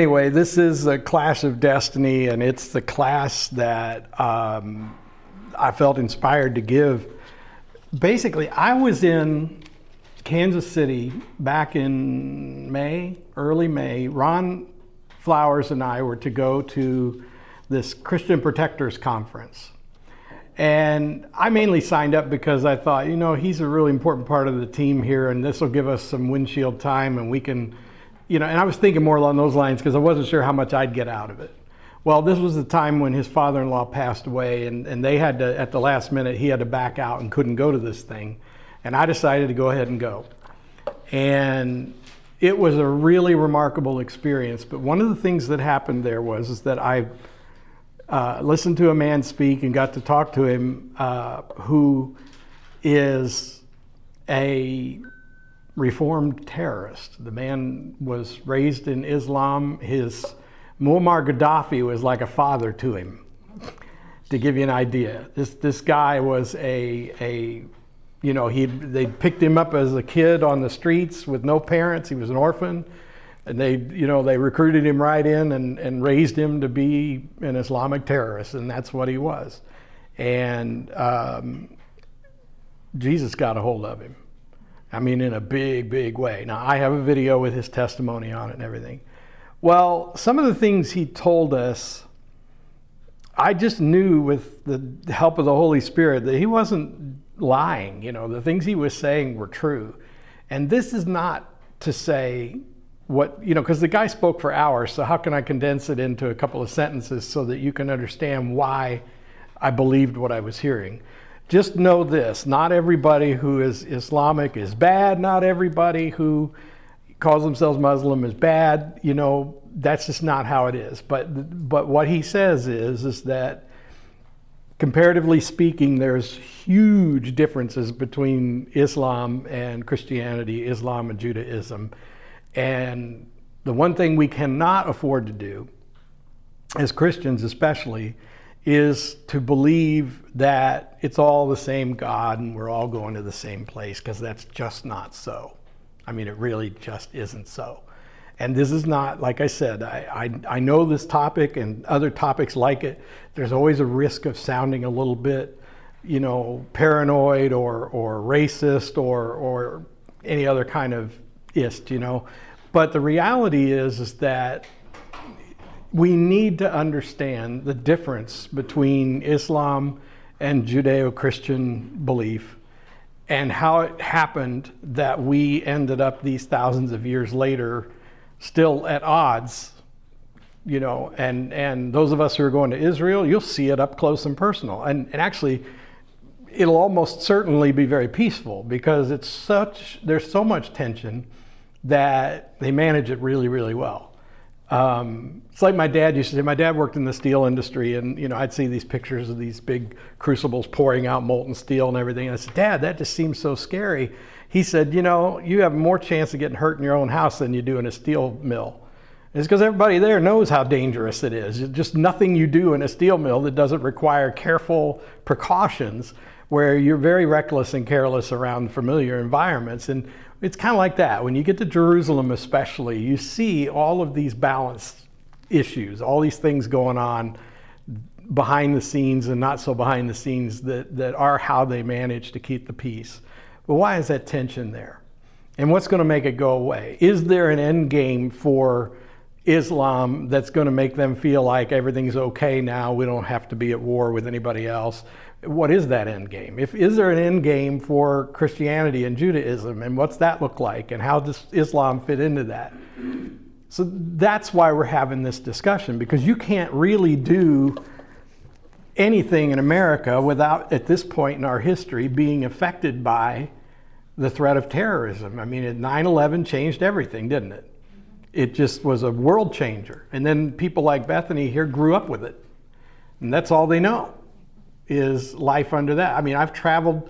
Anyway, this is a class of destiny, and it's the class that um, I felt inspired to give. Basically, I was in Kansas City back in May, early May. Ron Flowers and I were to go to this Christian Protectors Conference. And I mainly signed up because I thought, you know, he's a really important part of the team here, and this will give us some windshield time, and we can you know, and I was thinking more along those lines because I wasn't sure how much I'd get out of it. Well, this was the time when his father in law passed away, and, and they had to, at the last minute, he had to back out and couldn't go to this thing. And I decided to go ahead and go. And it was a really remarkable experience. But one of the things that happened there was is that I uh, listened to a man speak and got to talk to him uh, who is a reformed terrorist. The man was raised in Islam. His Muammar Gaddafi was like a father to him. to give you an idea, this this guy was a a you know he they picked him up as a kid on the streets with no parents. He was an orphan, and they you know they recruited him right in and and raised him to be an Islamic terrorist, and that's what he was. And um, Jesus got a hold of him I mean, in a big, big way. Now, I have a video with his testimony on it and everything. Well, some of the things he told us, I just knew with the help of the Holy Spirit that he wasn't lying. You know, the things he was saying were true. And this is not to say what, you know, because the guy spoke for hours, so how can I condense it into a couple of sentences so that you can understand why I believed what I was hearing? Just know this not everybody who is Islamic is bad, not everybody who calls themselves Muslim is bad. You know, that's just not how it is. But, but what he says is, is that comparatively speaking, there's huge differences between Islam and Christianity, Islam and Judaism. And the one thing we cannot afford to do, as Christians especially, is to believe that it's all the same God and we're all going to the same place because that's just not so. I mean, it really just isn't so. And this is not, like I said, I, I, I, know this topic and other topics like it. There's always a risk of sounding a little bit, you know, paranoid or, or racist or, or any other kind of ist, you know. But the reality is, is that we need to understand the difference between Islam and Judeo Christian belief and how it happened that we ended up these thousands of years later still at odds you know and and those of us who are going to israel you'll see it up close and personal. And, and actually it'll almost certainly be very peaceful because it's such there's so much tension that they manage it really really well um, it's like my dad used to say. My dad worked in the steel industry, and you know, I'd see these pictures of these big crucibles pouring out molten steel and everything. And I said, Dad, that just seems so scary. He said, You know, you have more chance of getting hurt in your own house than you do in a steel mill. It's because everybody there knows how dangerous it is. It's just nothing you do in a steel mill that doesn't require careful precautions, where you're very reckless and careless around familiar environments. And it's kind of like that. When you get to Jerusalem, especially, you see all of these balance issues, all these things going on behind the scenes and not so behind the scenes that, that are how they manage to keep the peace. But why is that tension there? And what's going to make it go away? Is there an end game for Islam that's going to make them feel like everything's okay now? We don't have to be at war with anybody else what is that end game? If is there an end game for Christianity and Judaism, and what's that look like, and how does Islam fit into that? So that's why we're having this discussion because you can't really do anything in America without, at this point in our history, being affected by the threat of terrorism. I mean, 9 11 changed everything, didn't it? It just was a world changer. And then people like Bethany here grew up with it. And that's all they know is life under that. I mean, I've traveled.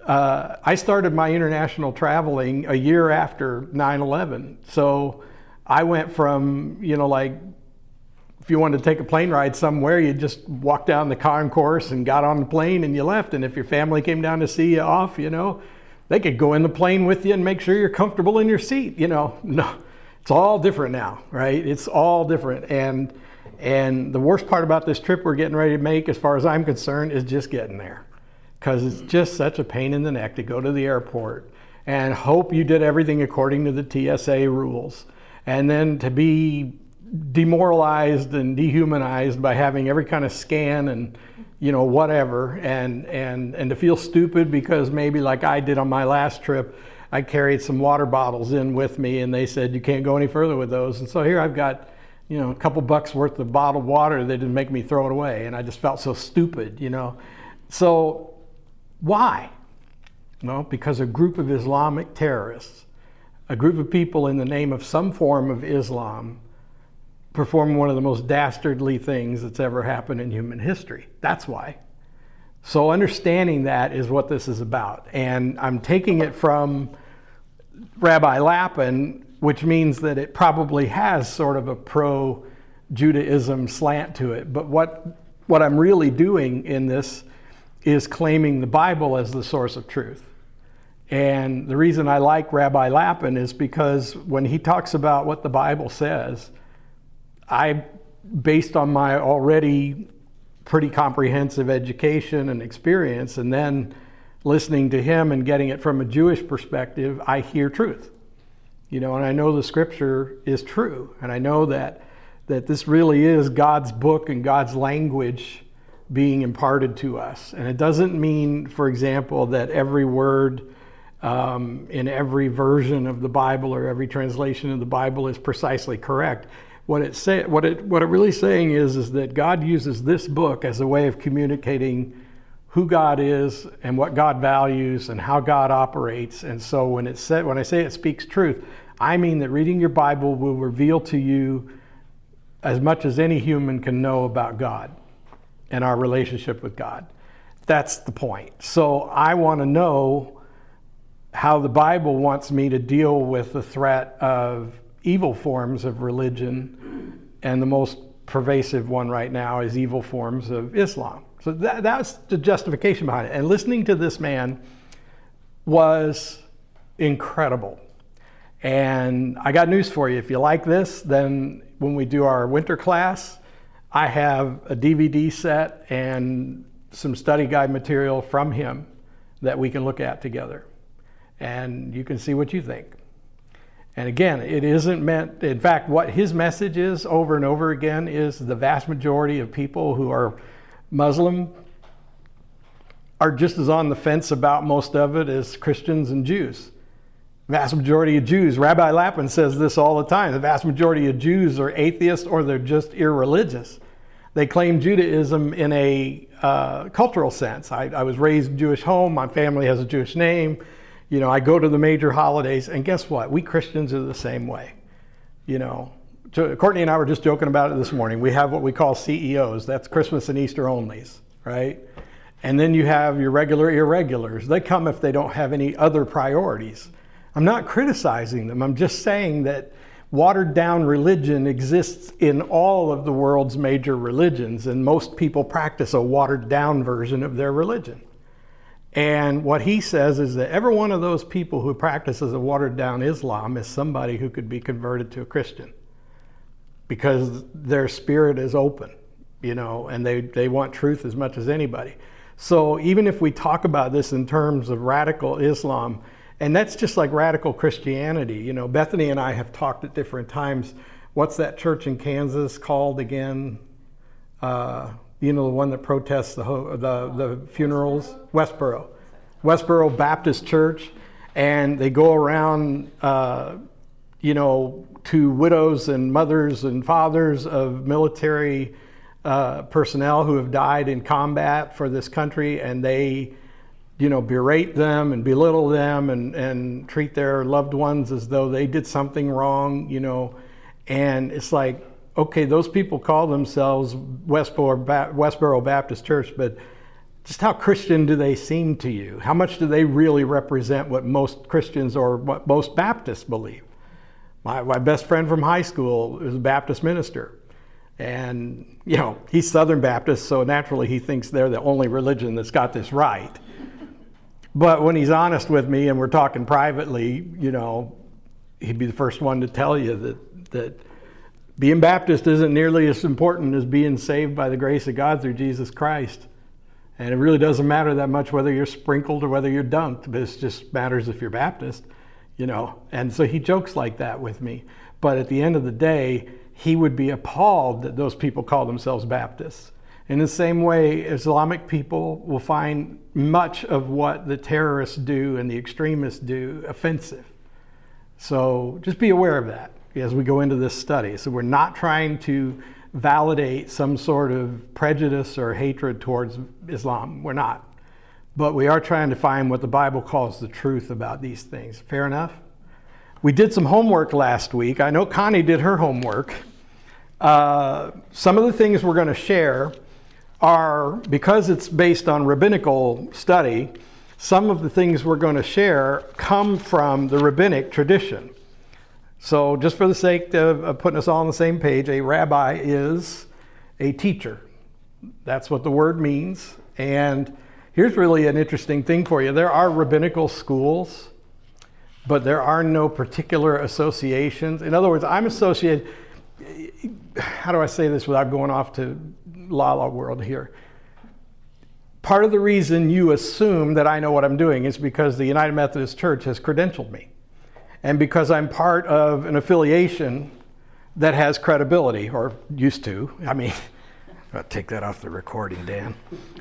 Uh, I started my international traveling a year after 9 11. So I went from, you know, like if you wanted to take a plane ride somewhere, you just walked down the concourse and got on the plane and you left. And if your family came down to see you off, you know, they could go in the plane with you and make sure you're comfortable in your seat. You know, no, It's all different now, right? It's all different. And and the worst part about this trip we're getting ready to make, as far as I'm concerned, is just getting there. Because it's mm. just such a pain in the neck to go to the airport and hope you did everything according to the TSA rules. And then to be demoralized and dehumanized by having every kind of scan and you know whatever and and and to feel stupid because maybe like I did on my last trip I carried some water bottles in with me and they said you can't go any further with those and so here I've got you know a couple bucks worth of bottled water that didn't make me throw it away and I just felt so stupid you know so why well because a group of Islamic terrorists a group of people in the name of some form of Islam perform one of the most dastardly things that's ever happened in human history. That's why. So, understanding that is what this is about. And I'm taking it from Rabbi Lapin, which means that it probably has sort of a pro Judaism slant to it. But what, what I'm really doing in this is claiming the Bible as the source of truth. And the reason I like Rabbi Lapin is because when he talks about what the Bible says, I, based on my already pretty comprehensive education and experience, and then listening to him and getting it from a Jewish perspective, I hear truth. You know, and I know the scripture is true, and I know that that this really is God's book and God's language being imparted to us. And it doesn't mean, for example, that every word um, in every version of the Bible or every translation of the Bible is precisely correct what it say, what it what it really saying is is that God uses this book as a way of communicating who God is and what God values and how God operates. And so when it when I say it speaks truth, I mean that reading your Bible will reveal to you as much as any human can know about God and our relationship with God. That's the point. So I want to know how the Bible wants me to deal with the threat of evil forms of religion, and the most pervasive one right now is evil forms of Islam. So that, that's the justification behind it. And listening to this man was incredible. And I got news for you. If you like this, then when we do our winter class, I have a DVD set and some study guide material from him that we can look at together. And you can see what you think. And again, it isn't meant, in fact, what his message is over and over again is the vast majority of people who are Muslim are just as on the fence about most of it as Christians and Jews. Vast majority of Jews, Rabbi Lapin says this all the time. The vast majority of Jews are atheists or they're just irreligious. They claim Judaism in a uh, cultural sense. I, I was raised in a Jewish home, my family has a Jewish name you know, I go to the major holidays, and guess what? We Christians are the same way. You know, Courtney and I were just joking about it this morning. We have what we call CEOs. That's Christmas and Easter onlys, right? And then you have your regular irregulars. They come if they don't have any other priorities. I'm not criticizing them. I'm just saying that watered down religion exists in all of the world's major religions, and most people practice a watered down version of their religion. And what he says is that every one of those people who practices a watered down Islam is somebody who could be converted to a Christian because their spirit is open, you know, and they, they want truth as much as anybody. So even if we talk about this in terms of radical Islam, and that's just like radical Christianity, you know, Bethany and I have talked at different times. What's that church in Kansas called again? Uh, you know, the one that protests the, the, the funerals, Westboro, Westboro Baptist Church, and they go around, uh, you know, to widows and mothers and fathers of military uh, personnel who have died in combat for this country, and they, you know, berate them and belittle them and, and treat their loved ones as though they did something wrong, you know, and it's like, okay, those people call themselves Westboro, Westboro Baptist Church, but just how Christian do they seem to you? How much do they really represent what most Christians or what most Baptists believe? My, my best friend from high school is a Baptist minister. And, you know, he's Southern Baptist, so naturally he thinks they're the only religion that's got this right. But when he's honest with me and we're talking privately, you know, he'd be the first one to tell you that that being Baptist isn't nearly as important as being saved by the grace of God through Jesus Christ. And it really doesn't matter that much whether you're sprinkled or whether you're dunked, but it just matters if you're Baptist, you know. And so he jokes like that with me. But at the end of the day, he would be appalled that those people call themselves Baptists. In the same way, Islamic people will find much of what the terrorists do and the extremists do offensive. So just be aware of that as we go into this study. So we're not trying to validate some sort of prejudice or hatred towards Islam. We're not. But we are trying to find what the Bible calls the truth about these things. Fair enough? We did some homework last week. I know Connie did her homework. Uh, some of the things we're going to share are, because it's based on rabbinical study, some of the things we're going to share come from the rabbinic tradition. So, just for the sake of, putting us all on the same page, a rabbi is a teacher. That's what the word means. And here's really an interesting thing for you there are rabbinical schools, but there are no particular associations. In other words, I'm associated, how do I say this without going off to la la world here? Part of the reason you assume that I know what I'm doing is because the United Methodist Church has credentialed me and because I'm part of an affiliation that has credibility, or used to. I mean, I'll take that off the recording, Dan.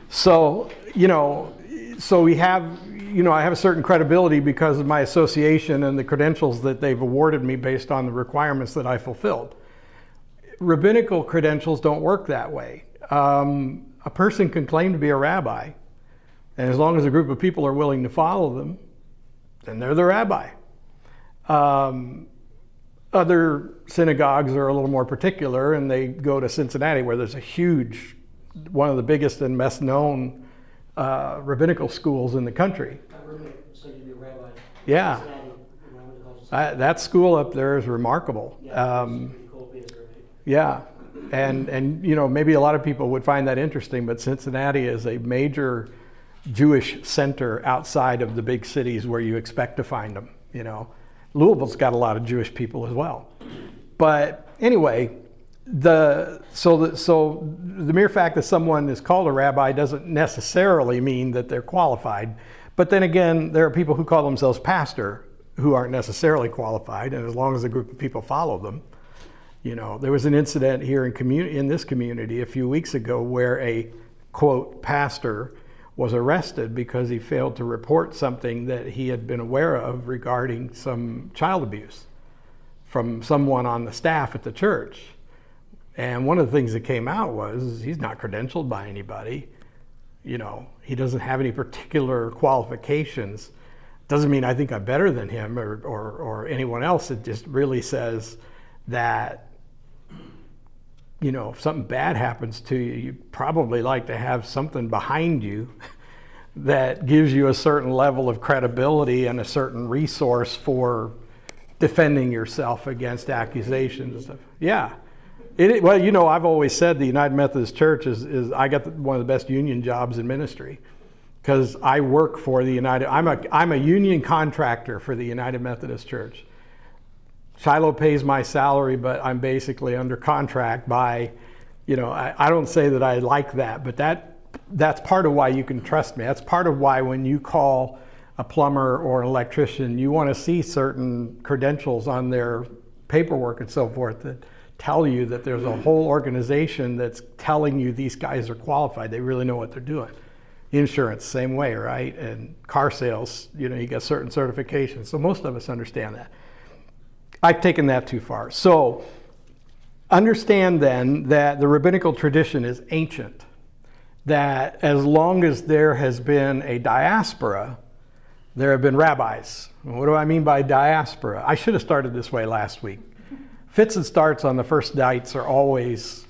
So, you know, so we have, you know, I have a certain credibility because of my association and the credentials that they've awarded me based on the requirements that I fulfilled. Rabbinical credentials don't work that way. Um, a person can claim to be a rabbi, and as long as a group of people are willing to follow them, then they're the rabbi. Um, other synagogues are a little more particular, and they go to Cincinnati, where there's a huge, one of the biggest and best known uh, rabbinical schools in the country. Yeah. I, that school up there is remarkable. Um, yeah, and and you know maybe a lot of people would find that interesting, but Cincinnati is a major Jewish center outside of the big cities where you expect to find them. You know, Louisville's got a lot of Jewish people as well. But anyway, the so the, so the mere fact that someone is called a rabbi doesn't necessarily mean that they're qualified. But then again, there are people who call themselves pastor who aren't necessarily qualified, and as long as a group of people follow them, you know, there was an incident here in community in this community a few weeks ago where a quote pastor was arrested because he failed to report something that he had been aware of regarding some child abuse from someone on the staff at the church. And one of the things that came out was he's not credentialed by anybody. You know, he doesn't have any particular qualifications. Doesn't mean I think I'm better than him or, or, or anyone else. It just really says that you know, if something bad happens to you, you probably like to have something behind you that gives you a certain level of credibility and a certain resource for defending yourself against accusations. Yeah. It, well, you know, I've always said the United Methodist Church is, is I got the, one of the best union jobs in ministry because I work for the United, I'm a, I'm a union contractor for the United Methodist Church. Shiloh pays my salary, but I'm basically under contract by, you know, I, I don't say that I like that, but that that's part of why you can trust me. That's part of why when you call a plumber or an electrician, you want to see certain credentials on their paperwork and so forth that tell you that there's a whole organization that's telling you these guys are qualified. They really know what they're doing. Insurance, same way, right? And car sales, you know, you get certain certifications. So most of us understand that. I've taken that too far. So understand then that the rabbinical tradition is ancient, that as long as there has been a diaspora, there have been rabbis. What do I mean by diaspora? I should have started this way last week. Fits and starts on the first nights are always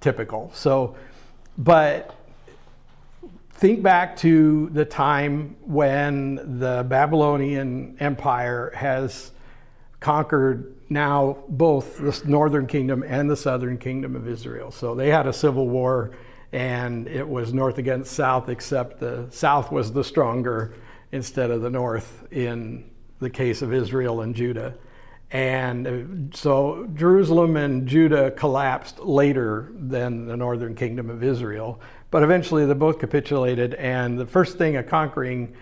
typical. So, but think back to the time when the Babylonian Empire has conquered now both the northern kingdom and the southern kingdom of Israel. So they had a civil war and it was north against south, except the south was the stronger instead of the north in the case of Israel and Judah. And uh, so Jerusalem and Judah collapsed later than the northern kingdom of Israel. But eventually they both capitulated. And the first thing a conquering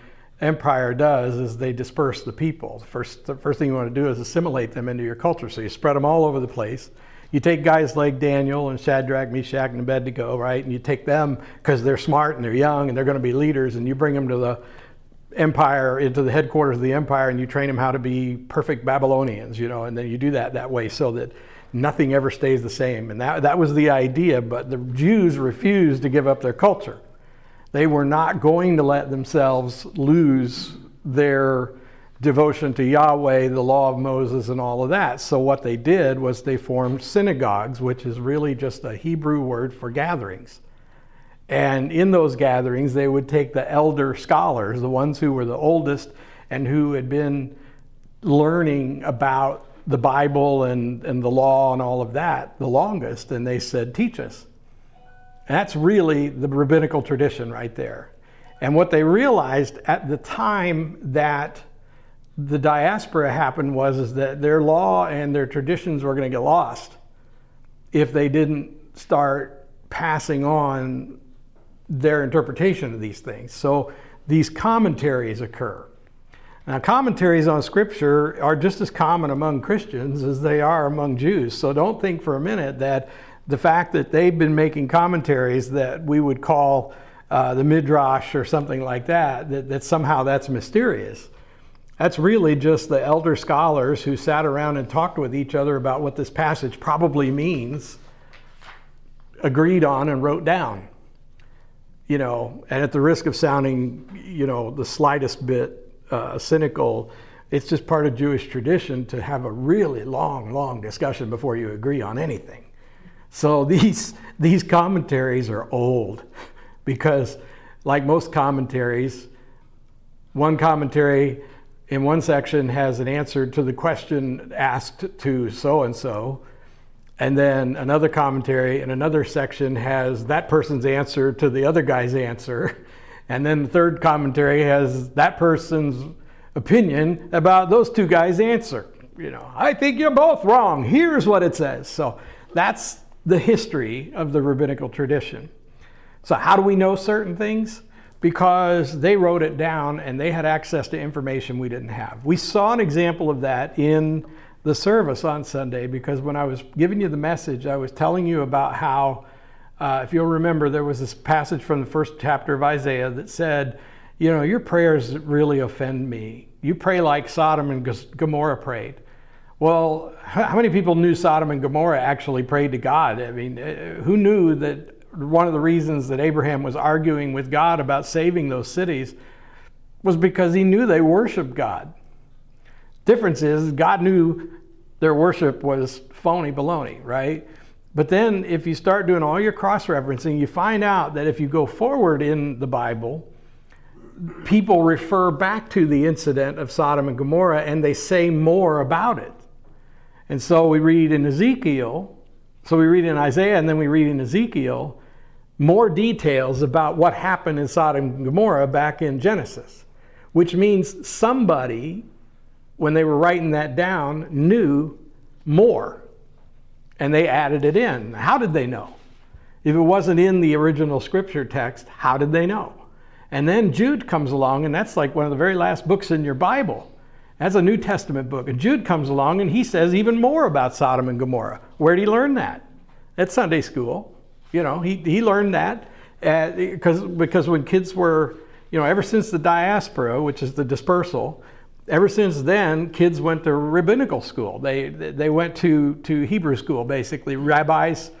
empire does is they disperse the people. The first, the first thing you want to do is assimilate them into your culture. So you spread them all over the place. You take guys like Daniel and Shadrach, Meshach, and Abednego, right? And you take them because they're smart and they're young and they're going to be leaders, and you bring them to the empire, into the headquarters of the empire, and you train them how to be perfect Babylonians, you know, and then you do that that way so that nothing ever stays the same. And that, that was the idea, but the Jews refused to give up their culture. They were not going to let themselves lose their devotion to Yahweh, the law of Moses, and all of that. So, what they did was they formed synagogues, which is really just a Hebrew word for gatherings. And in those gatherings, they would take the elder scholars, the ones who were the oldest and who had been learning about the Bible and, and the law and all of that the longest, and they said, Teach us. That's really the rabbinical tradition right there. And what they realized at the time that the diaspora happened was is that their law and their traditions were going to get lost if they didn't start passing on their interpretation of these things. So these commentaries occur. Now, commentaries on Scripture are just as common among Christians as they are among Jews. So don't think for a minute that the fact that they've been making commentaries that we would call uh, the Midrash or something like that, that, that somehow that's mysterious. That's really just the elder scholars who sat around and talked with each other about what this passage probably means, agreed on, and wrote down you know, and at the risk of sounding, you know, the slightest bit uh, cynical, it's just part of Jewish tradition to have a really long, long discussion before you agree on anything. So these these commentaries are old because, like most commentaries, one commentary in one section has an answer to the question asked to so and so, and then another commentary in another section has that person's answer to the other guy's answer. And then the third commentary has that person's opinion about those two guys' answer. You know, I think you're both wrong. Here's what it says. So that's the history of the rabbinical tradition. So, how do we know certain things? Because they wrote it down and they had access to information we didn't have. We saw an example of that in the service on Sunday because when I was giving you the message, I was telling you about how, uh, if you'll remember, there was this passage from the first chapter of Isaiah that said, You know, your prayers really offend me. You pray like Sodom and Gomorrah prayed. Well, how many people knew Sodom and Gomorrah actually prayed to God? I mean, uh, who knew that one of the reasons that Abraham was arguing with God about saving those cities was because he knew they worshiped God? Difference is, God knew their worship was phony baloney, right? But then if you start doing all your cross referencing, you find out that if you go forward in the Bible, people refer back to the incident of Sodom and Gomorrah and they say more about it. And so we read in Ezekiel, so we read in Isaiah and then we read in Ezekiel more details about what happened in Sodom and Gomorrah back in Genesis, which means somebody when they were writing that down, knew more. And they added it in. How did they know? If it wasn't in the original scripture text, how did they know? And then Jude comes along, and that's like one of the very last books in your Bible. That's a New Testament book. And Jude comes along and he says even more about Sodom and Gomorrah. Where did he learn that? At Sunday school. You know, he, he learned that uh, because, because when kids were, you know, ever since the diaspora, which is the dispersal, ever since then, kids went to rabbinical school. They, they went to, to Hebrew school, basically. Rabbis,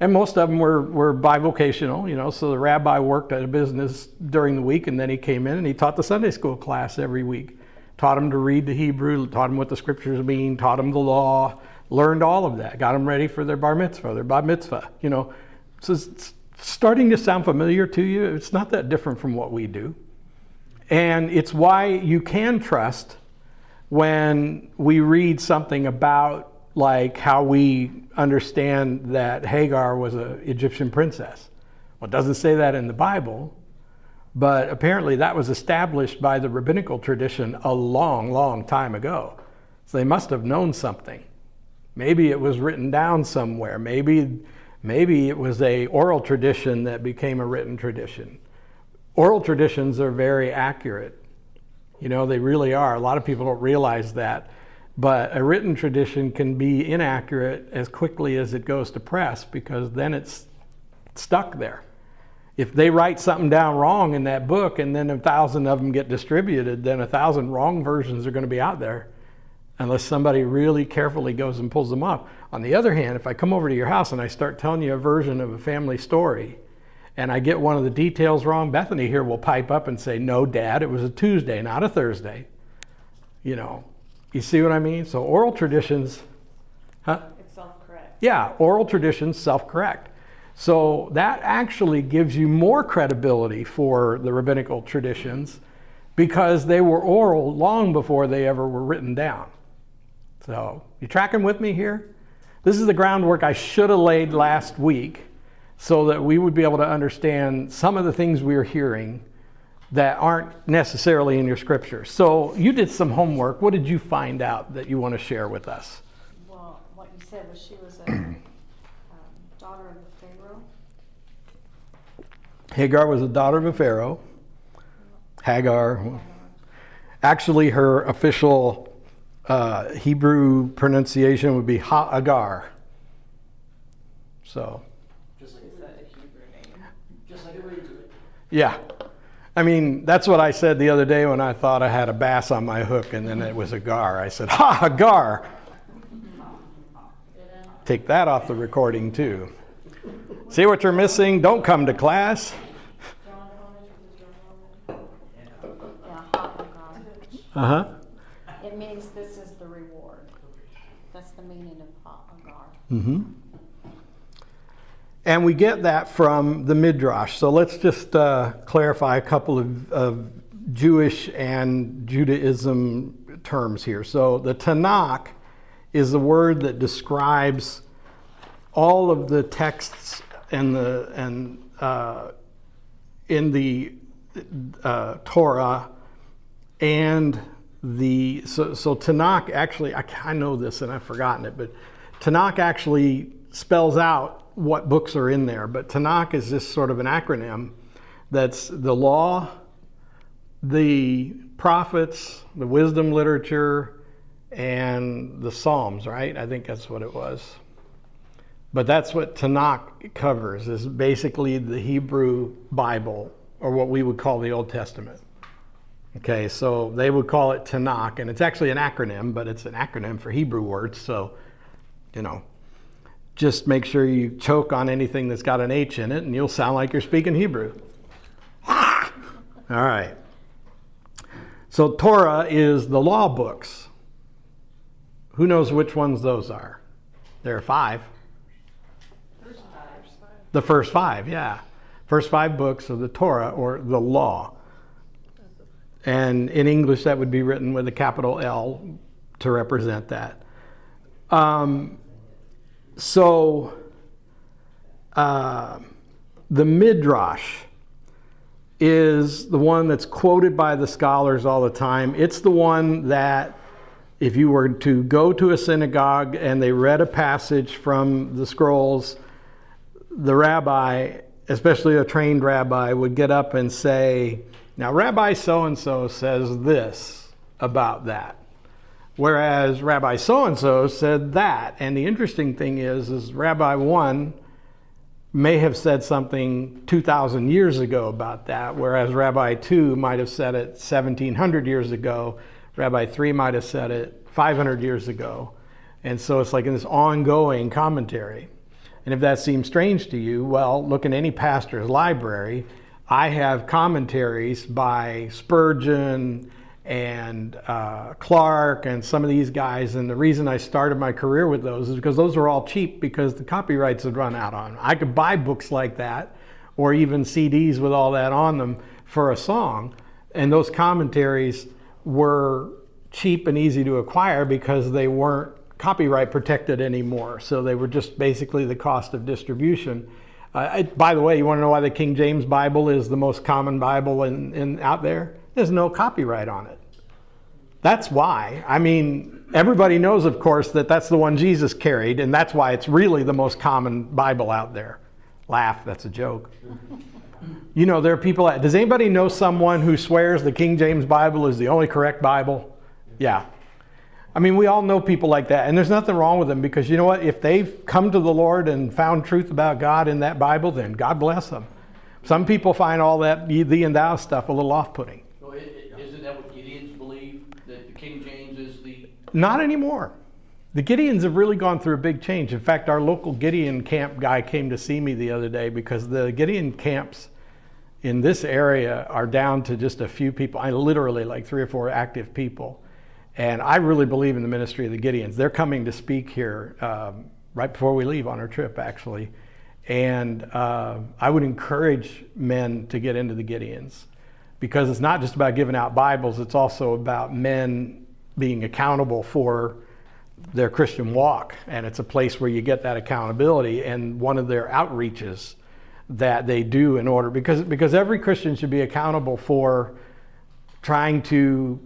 and most of them were, were bivocational, you know, so the rabbi worked at a business during the week and then he came in and he taught the Sunday school class every week. Taught them to read the Hebrew, taught them what the scriptures mean, taught them the law, learned all of that, got them ready for their bar mitzvah, their bar mitzvah, you know. So it's starting to sound familiar to you. It's not that different from what we do. And it's why you can trust when we read something about like how we understand that Hagar was an Egyptian princess. Well, it doesn't say that in the Bible, but apparently that was established by the rabbinical tradition a long, long time ago. So they must have known something. Maybe it was written down somewhere. Maybe, maybe it was a oral tradition that became a written tradition. Oral traditions are very accurate. You know, they really are. A lot of people don't realize that. But a written tradition can be inaccurate as quickly as it goes to press because then it's stuck there. If they write something down wrong in that book and then a thousand of them get distributed, then a thousand wrong versions are going to be out there unless somebody really carefully goes and pulls them off. On the other hand, if I come over to your house and I start telling you a version of a family story and I get one of the details wrong, Bethany here will pipe up and say, No, Dad, it was a Tuesday, not a Thursday. You know, you see what I mean? So oral traditions, huh? It's self correct. Yeah, oral traditions self correct. So that actually gives you more credibility for the rabbinical traditions because they were oral long before they ever were written down. So, you tracking with me here? This is the groundwork I should have laid last week so that we would be able to understand some of the things we are hearing that aren't necessarily in your scripture. So, you did some homework. What did you find out that you want to share with us? Well, what you said was she was a um, daughter of the Pharaoh. Hagar was the daughter of a Pharaoh. Hagar. Actually, her official uh, Hebrew pronunciation would be Ha'agar. So. Just like a Hebrew name. Just like it. Yeah. I mean, that's what I said the other day when I thought I had a bass on my hook and then it was a gar. I said, Ha, gar. Take that off the recording too. See what you're missing? Don't come to class. Uh huh. It means this is the reward. That's the meaning of Hagar. Mm-hmm. And we get that from the Midrash. So let's just uh, clarify a couple of, of Jewish and Judaism terms here. So the Tanakh is the word that describes all of the texts and the and uh, in the uh, Torah and the so, so Tanakh actually I, I know this and I've forgotten it, but Tanakh actually spells out what books are in there. But Tanakh is just sort of an acronym that's the law, the prophets, the wisdom literature, and the Psalms, right? I think that's what it was. But that's what Tanakh covers, is basically the Hebrew Bible, or what we would call the Old Testament. Okay, so they would call it Tanakh, and it's actually an acronym, but it's an acronym for Hebrew words. So, you know, just make sure you choke on anything that's got an H in it, and you'll sound like you're speaking Hebrew. All right. So, Torah is the law books. Who knows which ones those are? There are five. The first five, yeah. First five books of the Torah or the law. And in English, that would be written with a capital L to represent that. Um, so, uh, the Midrash is the one that's quoted by the scholars all the time. It's the one that, if you were to go to a synagogue and they read a passage from the scrolls, the rabbi, especially a trained rabbi, would get up and say, now, Rabbi so and so says this about that, whereas Rabbi so and so said that. And the interesting thing is, is Rabbi one may have said something 2,000 years ago about that, whereas Rabbi two might have said it 1,700 years ago. Rabbi three might have said it 500 years ago. And so it's like in this ongoing commentary. And if that seems strange to you, well, look in any pastor's library I have commentaries by Spurgeon and uh, Clarke and some of these guys. And the reason I started my career with those is because those were all cheap because the copyrights had run out on them. I could buy books like that or even CDs with all that on them for a song. And those commentaries were cheap and easy to acquire because they weren't copyright protected anymore. So they were just basically the cost of distribution. Uh, by the way, you want to know why the King James Bible is the most common Bible in, in, out there? There's no copyright on it. That's why. I mean, everybody knows, of course, that that's the one Jesus carried, and that's why it's really the most common Bible out there. Laugh, that's a joke. You know, there are people, at does anybody know someone who swears the King James Bible is the only correct Bible? Yeah. I mean, we all know people like that, and there's nothing wrong with them because you know what? If they've come to the Lord and found truth about God in that Bible, then God bless them. Some people find all that thee and thou stuff a little off putting. Not anymore. The Gideons have really gone through a big change. In fact, our local Gideon camp guy came to see me the other day because the Gideon camps in this area are down to just a few people. I literally like three or four active people. And I really believe in the ministry of the Gideons. They're coming to speak here um, right before we leave on our trip, actually. And uh, I would encourage men to get into the Gideons because it's not just about giving out Bibles, it's also about men being accountable for their Christian walk. And it's a place where you get that accountability. And one of their outreaches that they do in order, because, because every Christian should be accountable for trying to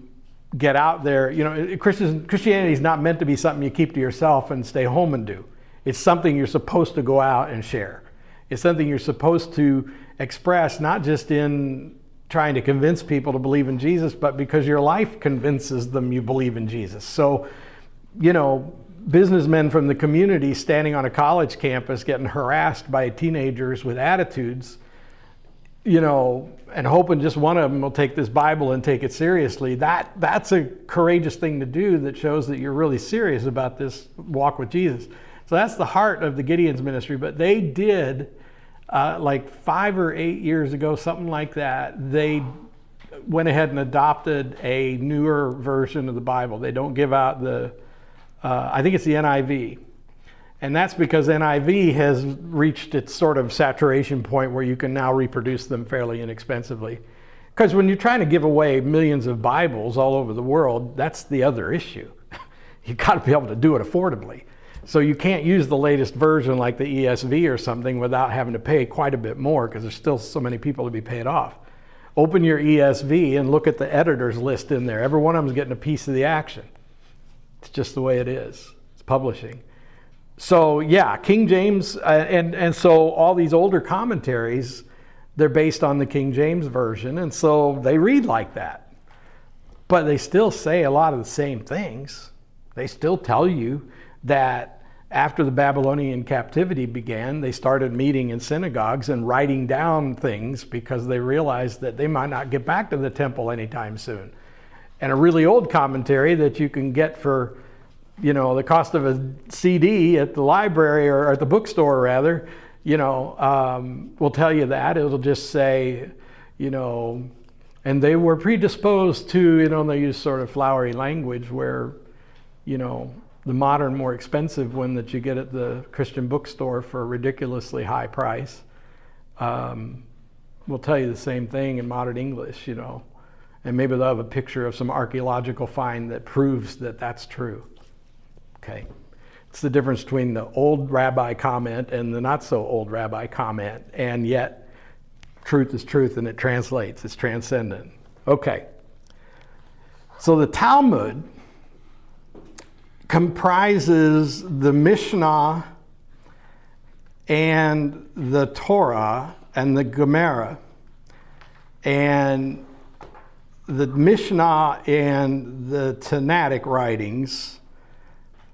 get out there. You know, Christianity is not meant to be something you keep to yourself and stay home and do. It's something you're supposed to go out and share. It's something you're supposed to express, not just in trying to convince people to believe in Jesus, but because your life convinces them you believe in Jesus. So, you know, businessmen from the community standing on a college campus getting harassed by teenagers with attitudes, you know, and hoping just one of them will take this Bible and take it seriously. That that's a courageous thing to do that shows that you're really serious about this walk with Jesus. So that's the heart of the Gideon's ministry, but they did uh, like five or eight years ago, something like that, they went ahead and adopted a newer version of the Bible. They don't give out the, uh, I think it's the NIV. And that's because NIV has reached its sort of saturation point where you can now reproduce them fairly inexpensively. Because when you're trying to give away millions of Bibles all over the world, that's the other issue. You've got to be able to do it affordably. So you can't use the latest version like the ESV or something without having to pay quite a bit more because there's still so many people to be paid off. Open your ESV and look at the editor's list in there. Every one of them is getting a piece of the action. It's just the way it is. It's publishing. So yeah, King James, uh, and and so all these older commentaries, they're based on the King James version, and so they read like that. But they still say a lot of the same things. They still tell you that after the Babylonian captivity began, they started meeting in synagogues and writing down things because they realized that they might not get back to the temple anytime soon. And a really old commentary that you can get for, you know, the cost of a CD at the library or at the bookstore rather, you know, um, will tell you that. It'll just say, you know, and they were predisposed to, you know, they use sort of flowery language where, you know, the modern, more expensive one that you get at the Christian bookstore for a ridiculously high price um, will tell you the same thing in modern English, you know. And maybe they'll have a picture of some archaeological find that proves that that's true. Okay. It's the difference between the old rabbi comment and the not so old rabbi comment, and yet truth is truth and it translates, it's transcendent. Okay. So the Talmud comprises the Mishnah and the Torah and the Gemara. And the Mishnah and the Tannaitic writings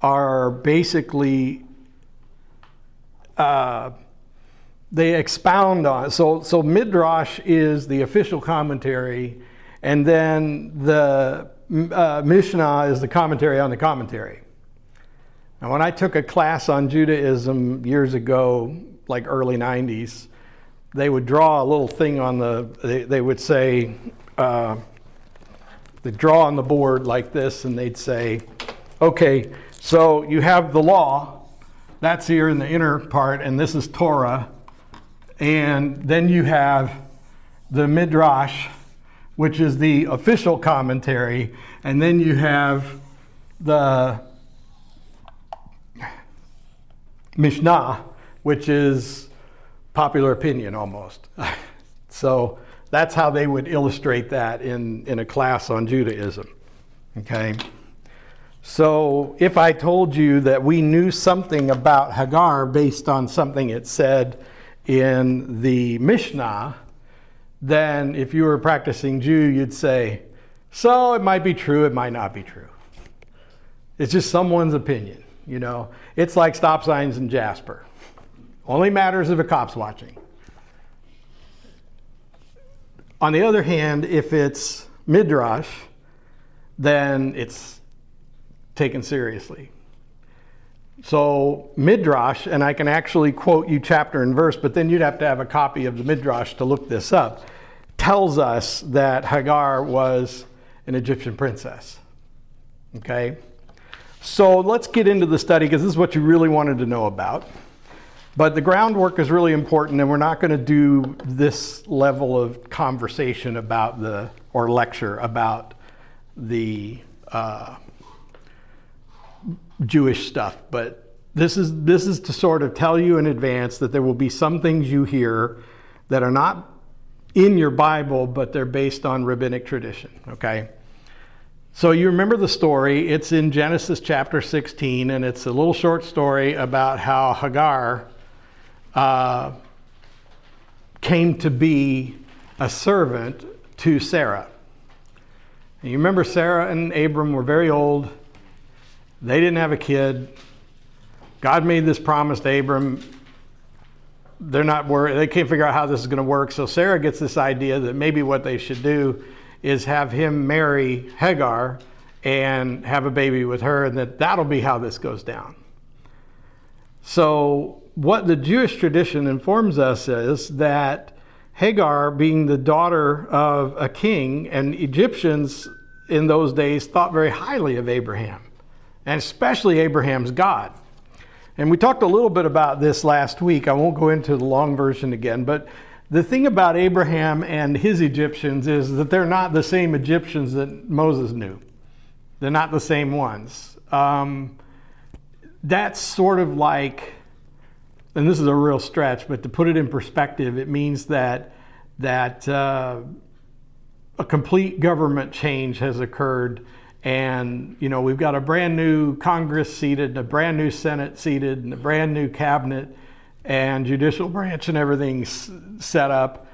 are basically uh, they expound on so so midrash is the official commentary and then the uh, Mishnah is the commentary on the commentary. Now, when I took a class on Judaism years ago, like early 90s, they would draw a little thing on the, they, they would say, uh, they draw on the board like this, and they'd say, okay, so you have the law, that's here in the inner part, and this is Torah, and then you have the Midrash, which is the official commentary, and then you have the Mishnah, which is popular opinion almost. so that's how they would illustrate that in, in a class on Judaism. Okay? So if I told you that we knew something about Hagar based on something it said in the Mishnah, then if you were a practicing Jew, you'd say, so it might be true, it might not be true. It's just someone's opinion, you know. It's like stop signs in Jasper. Only matters if a cop's watching. On the other hand, if it's midrash, then it's taken seriously. So, midrash, and I can actually quote you chapter and verse, but then you'd have to have a copy of the midrash to look this up, tells us that Hagar was an Egyptian princess. Okay? So, let's get into the study because this is what you really wanted to know about. But the groundwork is really important, and we're not going to do this level of conversation about the, or lecture about the uh, Jewish stuff. But this is, this is to sort of tell you in advance that there will be some things you hear that are not in your Bible, but they're based on rabbinic tradition, okay? So you remember the story. It's in Genesis chapter 16, and it's a little short story about how Hagar uh, came to be a servant to Sarah. And you remember Sarah and Abram were very old. They didn't have a kid. God made this promise to Abram. They're not worried. They can't figure out how this is going to work. So Sarah gets this idea that maybe what they should do is have him marry Hagar and have a baby with her, and that that'll be how this goes down. So what the Jewish tradition informs us is that Hagar, being the daughter of a king, and Egyptians in those days thought very highly of Abraham, and especially Abraham's God. And we talked a little bit about this last week. I won't go into the long version again, but the thing about Abraham and his Egyptians is that they're not the same Egyptians that Moses knew. They're not the same ones. Um, that's sort of like and this is a real stretch, but to put it in perspective, it means that that uh, a complete government change has occurred, and you know we've got a brand new Congress seated, a brand new Senate seated, and a brand new cabinet and judicial branch and everything set up.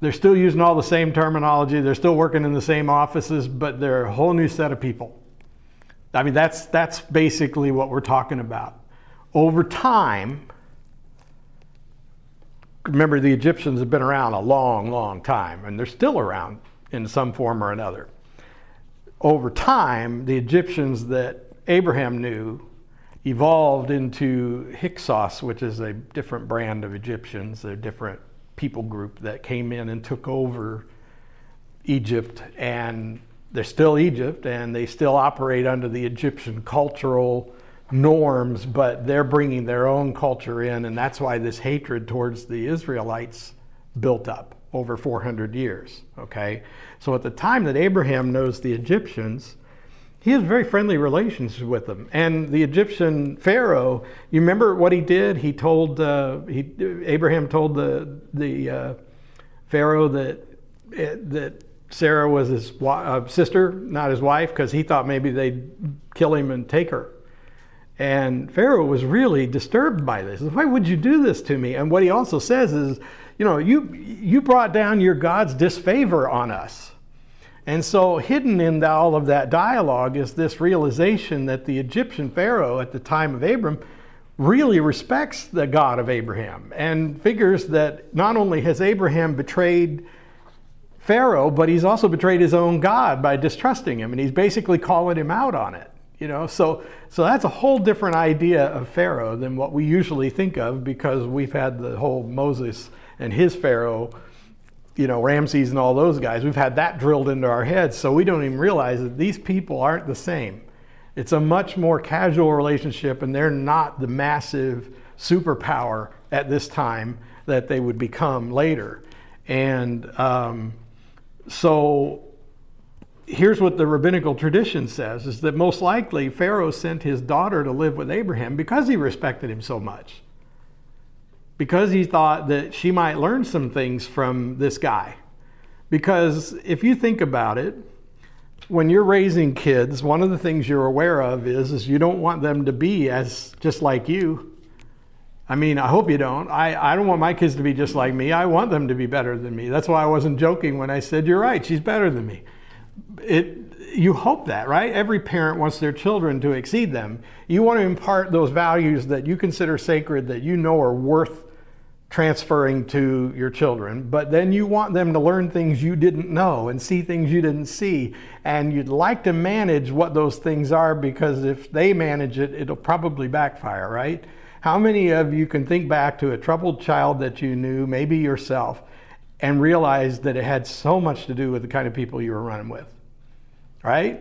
They're still using all the same terminology. They're still working in the same offices, but they're a whole new set of people. I mean, that's that's basically what we're talking about. Over time, remember the Egyptians have been around a long, long time, and they're still around in some form or another. Over time, the Egyptians that Abraham knew evolved into Hyksos, which is a different brand of Egyptians, a different people group that came in and took over Egypt, and they're still Egypt, and they still operate under the Egyptian cultural norms, but they're bringing their own culture in, and that's why this hatred towards the Israelites built up over 400 years. Okay, so at the time that Abraham knows the Egyptians, he has very friendly relations with them. And the Egyptian Pharaoh, you remember what he did? He told uh, he Abraham told the the uh, Pharaoh that that Sarah was his uh, sister, not his wife, because he thought maybe they'd kill him and take her. And Pharaoh was really disturbed by this. Why would you do this to me? And what he also says is, you know, you, you brought down your God's disfavor on us. And so, hidden in all of that dialogue is this realization that the Egyptian Pharaoh at the time of Abram really respects the God of Abraham and figures that not only has Abraham betrayed Pharaoh, but he's also betrayed his own God by distrusting him. And he's basically calling him out on it. You know, so so that's a whole different idea of Pharaoh than what we usually think of because we've had the whole Moses and his Pharaoh, you know, Ramses and all those guys. We've had that drilled into our heads, so we don't even realize that these people aren't the same. It's a much more casual relationship, and they're not the massive superpower at this time that they would become later. And um, so here's what the rabbinical tradition says is that most likely Pharaoh sent his daughter to live with Abraham because he respected him so much. Because he thought that she might learn some things from this guy. Because if you think about it, when you're raising kids, one of the things you're aware of is, is you don't want them to be as just like you. I mean, I hope you don't. I, I don't want my kids to be just like me. I want them to be better than me. That's why I wasn't joking when I said, You're right, she's better than me. It, you hope that, right? Every parent wants their children to exceed them. You want to impart those values that you consider sacred, that you know are worth transferring to your children, but then you want them to learn things you didn't know and see things you didn't see. And you'd like to manage what those things are because if they manage it, it'll probably backfire, right? How many of you can think back to a troubled child that you knew, maybe yourself, and realize that it had so much to do with the kind of people you were running with, right?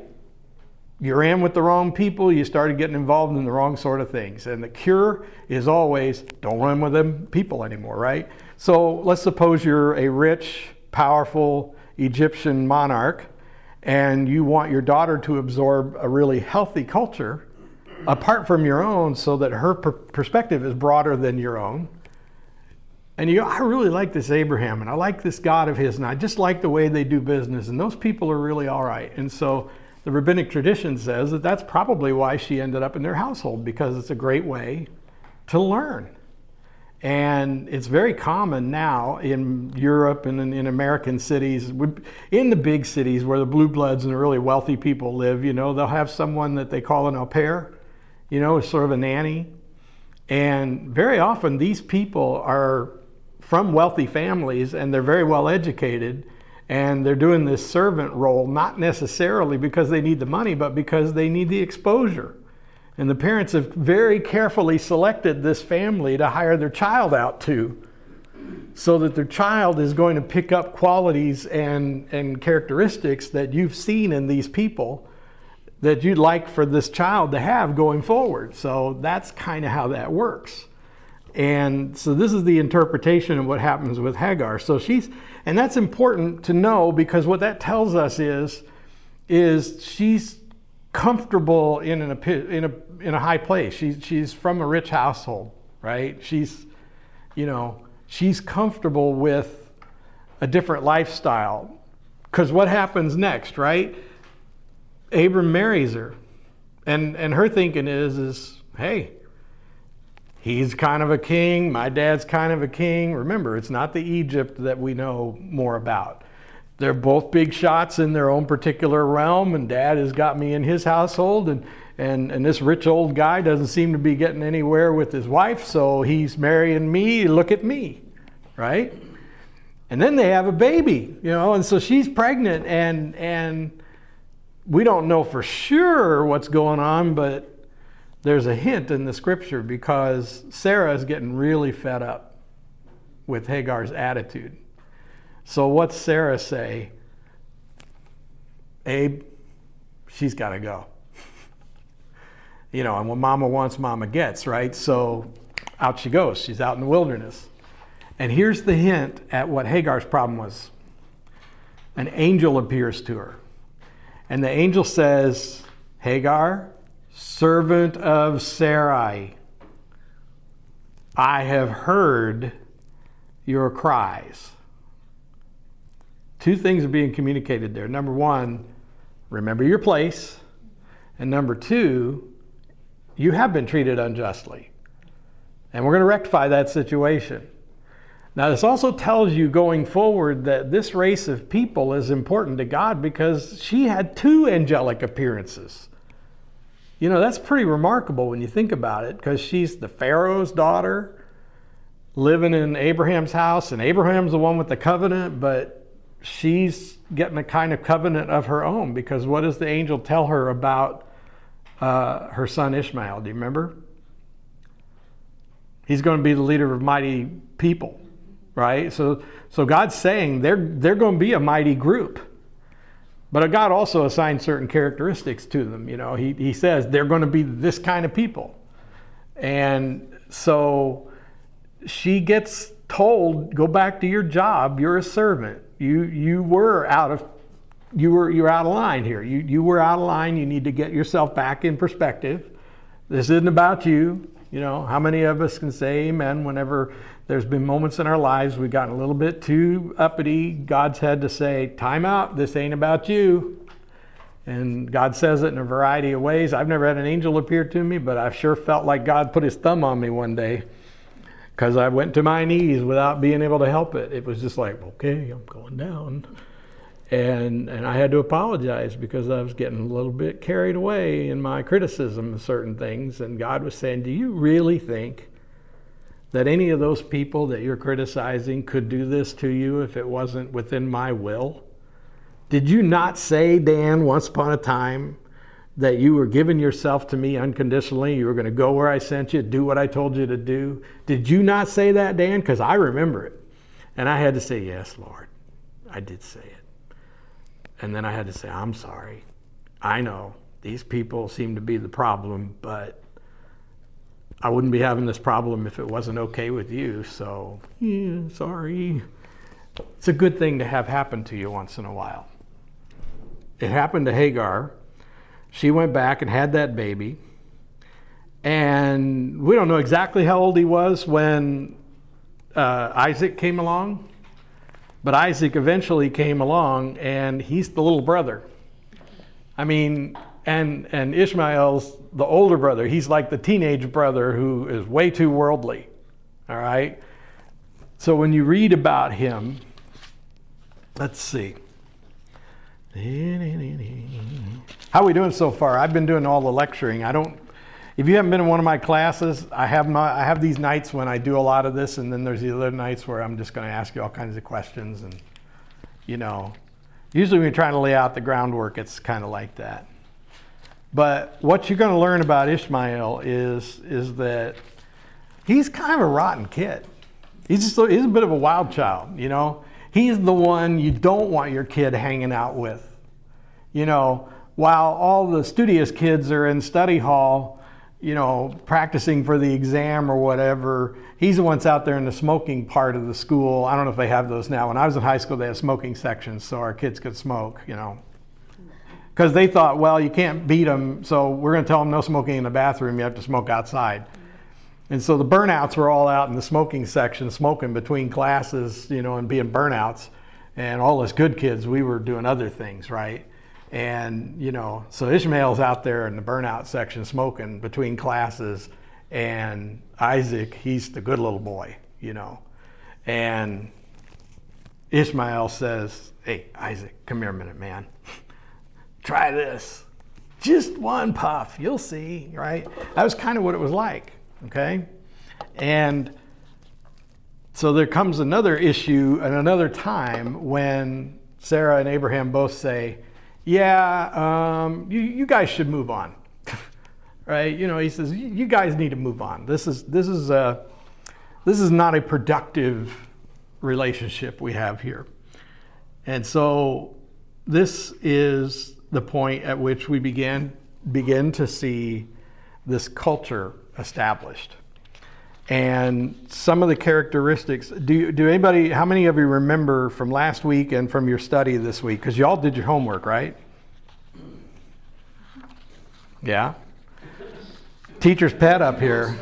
You ran with the wrong people, you started getting involved in the wrong sort of things. And the cure is always don't run with them people anymore, right? So let's suppose you're a rich, powerful Egyptian monarch and you want your daughter to absorb a really healthy culture apart from your own so that her per- perspective is broader than your own. And you go, I really like this Abraham and I like this God of his and I just like the way they do business and those people are really all right. And so the rabbinic tradition says that that's probably why she ended up in their household because it's a great way to learn. And it's very common now in Europe and in, in, American cities, in the big cities where the blue bloods and the really wealthy people live, you know, they'll have someone that they call an au pair, you know, sort of a nanny. And very often these people are from wealthy families and they're very well educated and they're doing this servant role not necessarily because they need the money, but because they need the exposure. And the parents have very carefully selected this family to hire their child out to so that their child is going to pick up qualities and, and characteristics that you've seen in these people that you'd like for this child to have going forward. So that's kind of how that works. And so this is the interpretation of what happens with Hagar. So she's, and that's important to know because what that tells us is, is she's comfortable in, an, in, a, in a high place. She's, she's from a rich household, right? She's, you know, she's comfortable with a different lifestyle. Because what happens next, right? Abram marries her. And, and her thinking is, is, hey, He's kind of a king. My dad's kind of a king. Remember, it's not the Egypt that we know more about. They're both big shots in their own particular realm, and dad has got me in his household, and, and, and this rich old guy doesn't seem to be getting anywhere with his wife, so he's marrying me. Look at me, right? And then they have a baby, you know, and so she's pregnant, and, and we don't know for sure what's going on, but there's a hint in the scripture because Sarah is getting really fed up with Hagar's attitude. So, what's Sarah say? Abe, she's got to go. you know, and what mama wants, mama gets, right? So, out she goes. She's out in the wilderness. And here's the hint at what Hagar's problem was an angel appears to her. And the angel says, Hagar, servant of Sarai, I have heard your cries. Two things are being communicated there. Number one, remember your place. And number two, you have been treated unjustly. And we're going to rectify that situation. Now, this also tells you going forward that this race of people is important to God because she had two angelic appearances. You know, that's pretty remarkable when you think about it because she's the Pharaoh's daughter living in Abraham's house, and Abraham's the one with the covenant, but she's getting a kind of covenant of her own because what does the angel tell her about uh, her son Ishmael? Do you remember? He's going to be the leader of mighty people, right? So, so God's saying they're, they're going to be a mighty group. But God also assigned certain characteristics to them. You know, he, he says they're going to be this kind of people. And so she gets told, go back to your job. You're a servant. You, you were out of you were you're out of line here. You, you were out of line. You need to get yourself back in perspective. This isn't about you. You know, how many of us can say amen whenever there's been moments in our lives we've gotten a little bit too uppity. God's had to say, time out, this ain't about you. And God says it in a variety of ways. I've never had an angel appear to me, but I sure felt like God put his thumb on me one day because I went to my knees without being able to help it. It was just like, okay, I'm going down. And, and I had to apologize because I was getting a little bit carried away in my criticism of certain things. And God was saying, Do you really think that any of those people that you're criticizing could do this to you if it wasn't within my will? Did you not say, Dan, once upon a time, that you were giving yourself to me unconditionally? You were going to go where I sent you, do what I told you to do? Did you not say that, Dan? Because I remember it. And I had to say, Yes, Lord, I did say it. And then I had to say, I'm sorry. I know these people seem to be the problem, but I wouldn't be having this problem if it wasn't okay with you. So, yeah, sorry. It's a good thing to have happen to you once in a while it happened to Hagar. She went back and had that baby. And we don't know exactly how old he was when uh, Isaac came along, but Isaac eventually came along and he's the little brother. I mean, and, and Ishmael's the older brother. He's like the teenage brother who is way too worldly. All right? So when you read about him, let's see. How are we doing so far? I've been doing all the lecturing. I don't. If you haven't been in one of my classes, I have my, I have these nights when I do a lot of this, and then there's the other nights where I'm just going to ask you all kinds of questions, and you know, usually when you're trying to lay out the groundwork, it's kind of like that. But what you're going to learn about Ishmael is is that he's kind of a rotten kid. He's just he's a bit of a wild child, you know. He's the one you don't want your kid hanging out with. You know, while all the studious kids are in study hall, you know, practicing for the exam or whatever, he's the one's out there in the smoking part of the school. I don't know if they have those now. When I was in high school, they had smoking sections so our kids could smoke, you know. Because they thought, well, you can't beat them, so we're going to tell them no smoking in the bathroom, you have to smoke outside. And so the burnouts were all out in the smoking section, smoking between classes, you know, and being burnouts. And all us good kids, we were doing other things, right? And, you know, so Ishmael's out there in the burnout section smoking between classes. And Isaac, he's the good little boy, you know. And Ishmael says, Hey, Isaac, come here a minute, man. Try this. Just one puff, you'll see, right? That was kind of what it was like. Okay? And so there comes another issue and another time when Sarah and Abraham both say, Yeah, um, you, you guys should move on. right? You know, he says, You guys need to move on. This is, this is, a, this is not a productive relationship we have here. And so this is the point at which we begin begin to see this culture established. And some of the characteristics, do, do anybody, how many of you remember from last week and from your study this week? Because y'all did your homework, right? Yeah? Teacher's pet up here.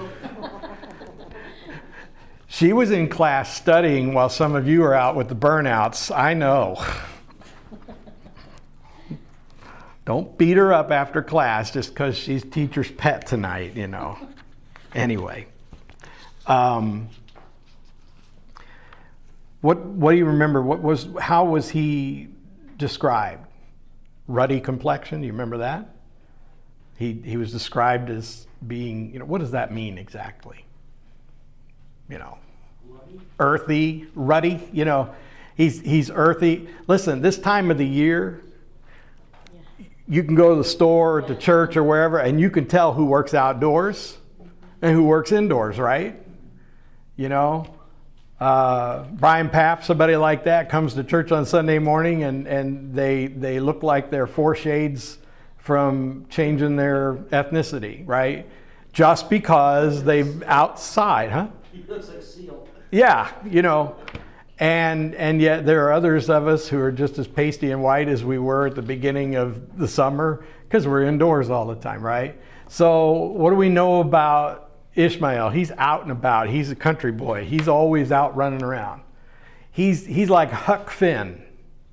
She was in class studying while some of you are out with the burnouts. I know. Don't beat her up after class just because she's teacher's pet tonight, you know. Anyway, um, what what do you remember? What was how was he described? Ruddy complexion. Do you remember that? He he was described as being. You know, what does that mean exactly? You know, earthy, ruddy. You know, he's he's earthy. Listen, this time of the year, you can go to the store or to church or wherever, and you can tell who works outdoors and who works indoors, right? You know, uh, Brian Paff, somebody like that, comes to church on Sunday morning and, and they, they look like they're four shades from changing their ethnicity, right? Just because they've outside, huh? He looks like seal. Yeah, you know, and and yet there are others of us who are just as pasty and white as we were at the beginning of the summer because we're indoors all the time, right? So what do we know about Ishmael, he's out and about. He's a country boy. He's always out running around. He's, he's like Huck Finn,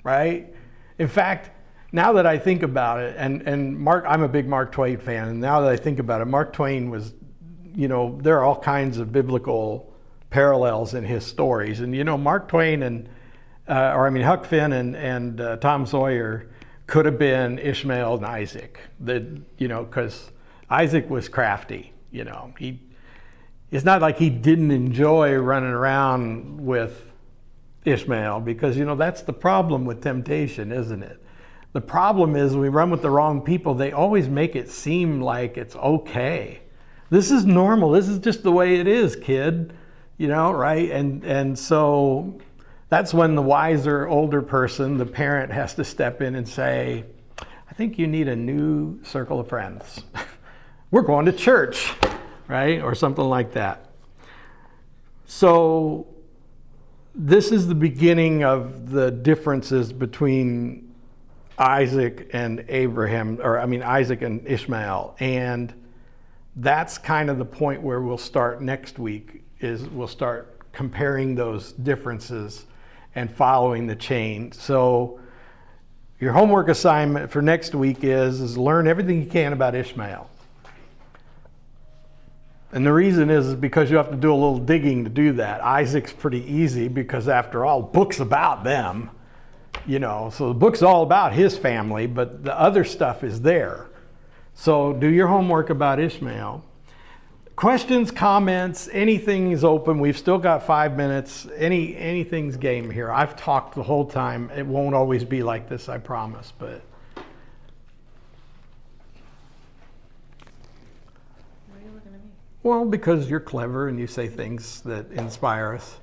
right? In fact, now that I think about it, and, and Mark, I'm a big Mark Twain fan, and now that I think about it, Mark Twain was, you know, there are all kinds of biblical parallels in his stories. And, you know, Mark Twain and, uh, or I mean, Huck Finn and, and uh, Tom Sawyer could have been Ishmael and Isaac, that, you know, because Isaac was crafty, you know, he, it's not like he didn't enjoy running around with Ishmael because, you know, that's the problem with temptation, isn't it? The problem is we run with the wrong people, they always make it seem like it's okay. This is normal. This is just the way it is, kid. You know, right? And and so that's when the wiser older person, the parent has to step in and say, I think you need a new circle of friends. We're going to church, right? Or something like that. So this is the beginning of the differences between Isaac and Abraham, or I mean, Isaac and Ishmael. And that's kind of the point where we'll start next week is we'll start comparing those differences and following the chain. So your homework assignment for next week is, is learn everything you can about Ishmael. And the reason is, is because you have to do a little digging to do that. Isaac's pretty easy because after all, books about them you know, so the book's all about his family, but the other stuff is there. So do your homework about Ishmael. Questions, comments, anything is open. We've still got five minutes. Any anything's game here. I've talked the whole time. It won't always be like this, I promise. But Why are you looking at me? Well, because you're clever and you say things that inspire us.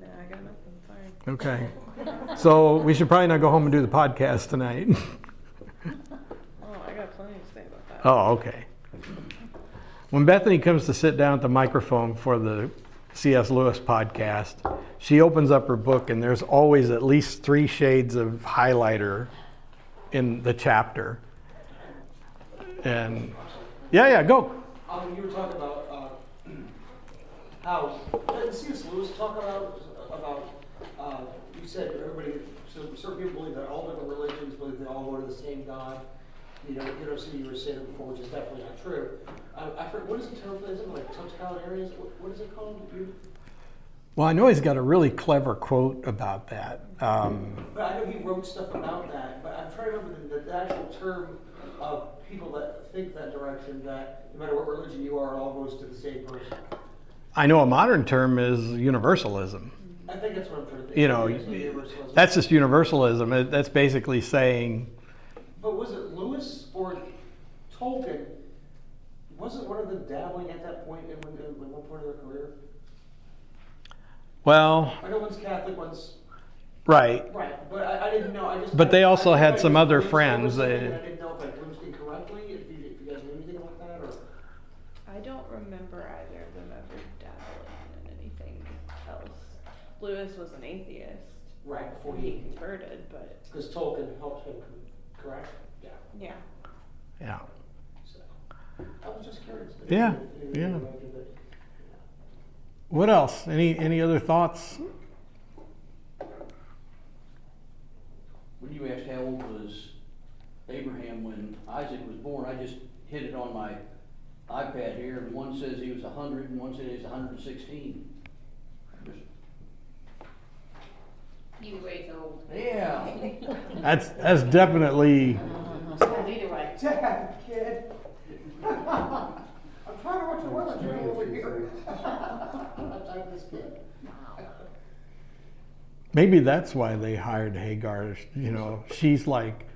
Nah, I got nothing. Sorry. Okay. So we should probably not go home and do the podcast tonight. Oh, I got plenty to say about that. Oh, okay. When Bethany comes to sit down at the microphone for the C.S. Lewis podcast, she opens up her book and there's always at least three shades of highlighter in the chapter. And yeah, yeah, go. Um, you were talking about how didn't C.S. Lewis talk about about uh, you said everybody so certain people believe that all different religions believe they all go to the same God. You know, you know, so you were saying it before, which is definitely not true. I, I forget, what is it? Totalism, like totalitarianism? What, what is it called? You, Well, I know he's got a really clever quote about that. Um, but I know he wrote stuff about that. But I'm trying to remember the, the actual term of people that think that direction. That no matter what religion you are, it all goes to the same person. I know a modern term is universalism. I think that's what I'm trying to think. You know, that's just universalism. It- That's basically saying, But was it Lewis or Tolkien? Wasn't one of them dabbling at that point in, one point of their career? well, I know one's Catholic, one's right. right, but I, I didn't know. I just. But they also had some other friends, they- Lewis was an atheist. Right before he, he converted, but because Tolkien helped him, correct? Yeah. Yeah. Yeah. So I was just curious. Yeah. Yeah. What else? Any any other thoughts? When you asked how old was Abraham when Isaac was born, I just hit it on my iPad here, and one says he was 100, and one says he was 116. Either way, it's old. Yeah. That's that's definitely Either way. Dad, kid. I'm trying to watch the weather channel over here. I'm trying this kid. maybe that's why they hired Hagar. You know, she's like,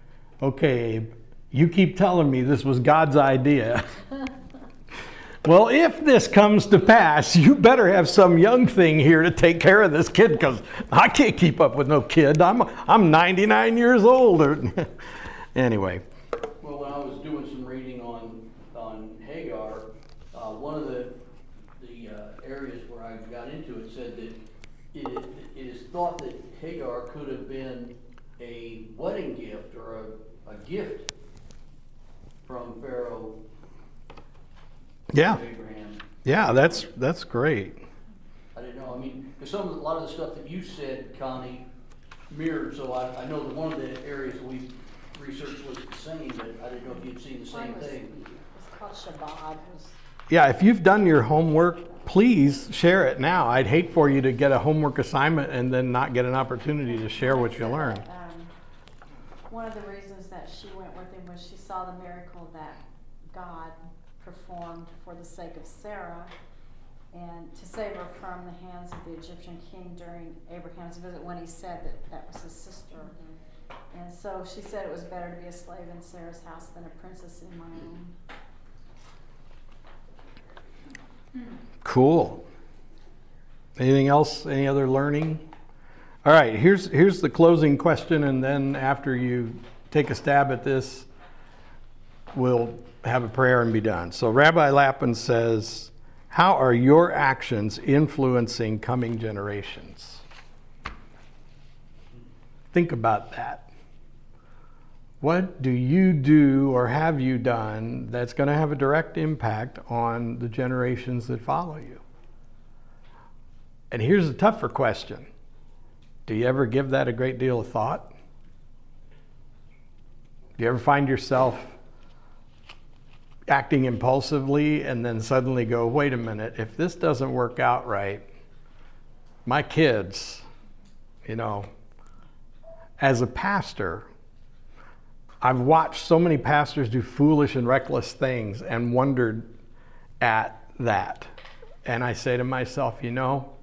okay, Abe, you keep telling me this was God's idea. well, if this comes to pass, you better have some young thing here to take care of this kid because I can't keep up with no kid. I'm I'm 99 years old. Anyway, Well, when I was doing some reading on, on Hagar, uh, one of the, the, uh, areas where I got into it said that it, it is thought that Hagar could have been a wedding gift or a, a gift from Pharaoh yeah, Abraham. yeah, that's that's great. I didn't know, I mean, because some of, the- a lot of the stuff that you said, Connie, mirrored, so I, I know that one of the areas we researched was the same, but I didn't know if you'd seen the same Mine was, thing. it's called Shabbat, it was Yeah, if you've done your homework, please share it now. I'd hate for you to get a homework assignment and then not get an opportunity to share what you learned. Um, One of the reasons that she went with him was she saw the miracle that God performed for the sake of Sarah and to save her from the hands of the Egyptian king during Abraham's visit when he said that that was his sister. Mm-hmm. And so she said it was better to be a slave in Sarah's house than a princess in my own. Cool. Anything else? Any other learning? All right, here's here's the closing question, and then after you take a stab at this, we'll have a prayer and be done. So Rabbi Lapin says, How are your actions influencing coming generations? Think about that. What do you do or have you done that's going to have a direct impact on the generations that follow you? And here's a tougher question Do you ever give that a great deal of thought? Do you ever find yourself acting impulsively and then suddenly go, wait a minute, if this doesn't work out right, my kids, you know, as a pastor, I've watched so many pastors do foolish and reckless things and wondered at that. And I say to myself, you know,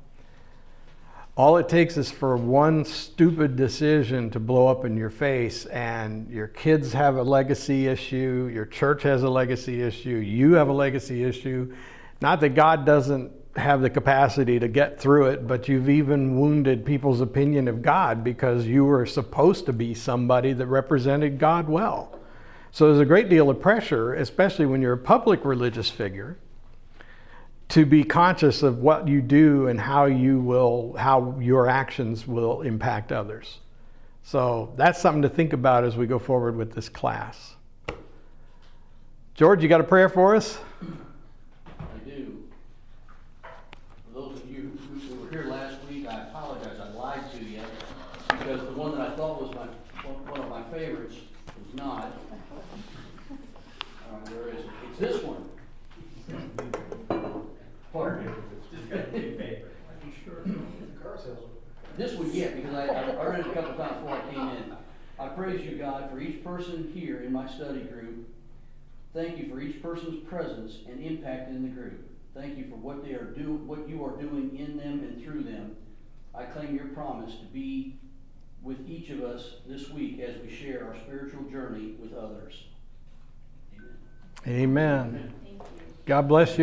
all it takes is for one stupid decision to blow up in your face, and your kids have a legacy issue, your church has a legacy issue, you have a legacy issue. Not that God doesn't have the capacity to get through it, but you've even wounded people's opinion of God because you were supposed to be somebody that represented God well. So there's a great deal of pressure, especially when you're a public religious figure, to be conscious of what you do and how you will how your actions will impact others. So that's something to think about as we go forward with this class. George, you got a prayer for us? I do. For those of you who were here last week, I apologize, I lied to you, because the one that I thought was my, one one of my favorites was not. Uh, where is it? It's this one. Pardon? This one, yeah, because I, I read it a couple times before I came in. I praise you, God, for each person here in my study group. Thank you for each person's presence and impact in the group. Thank you for what they are do, what you are doing in them and through them. I claim your promise to be with each of us this week as we share our spiritual journey with others. Amen. Amen. Thank you. God bless you.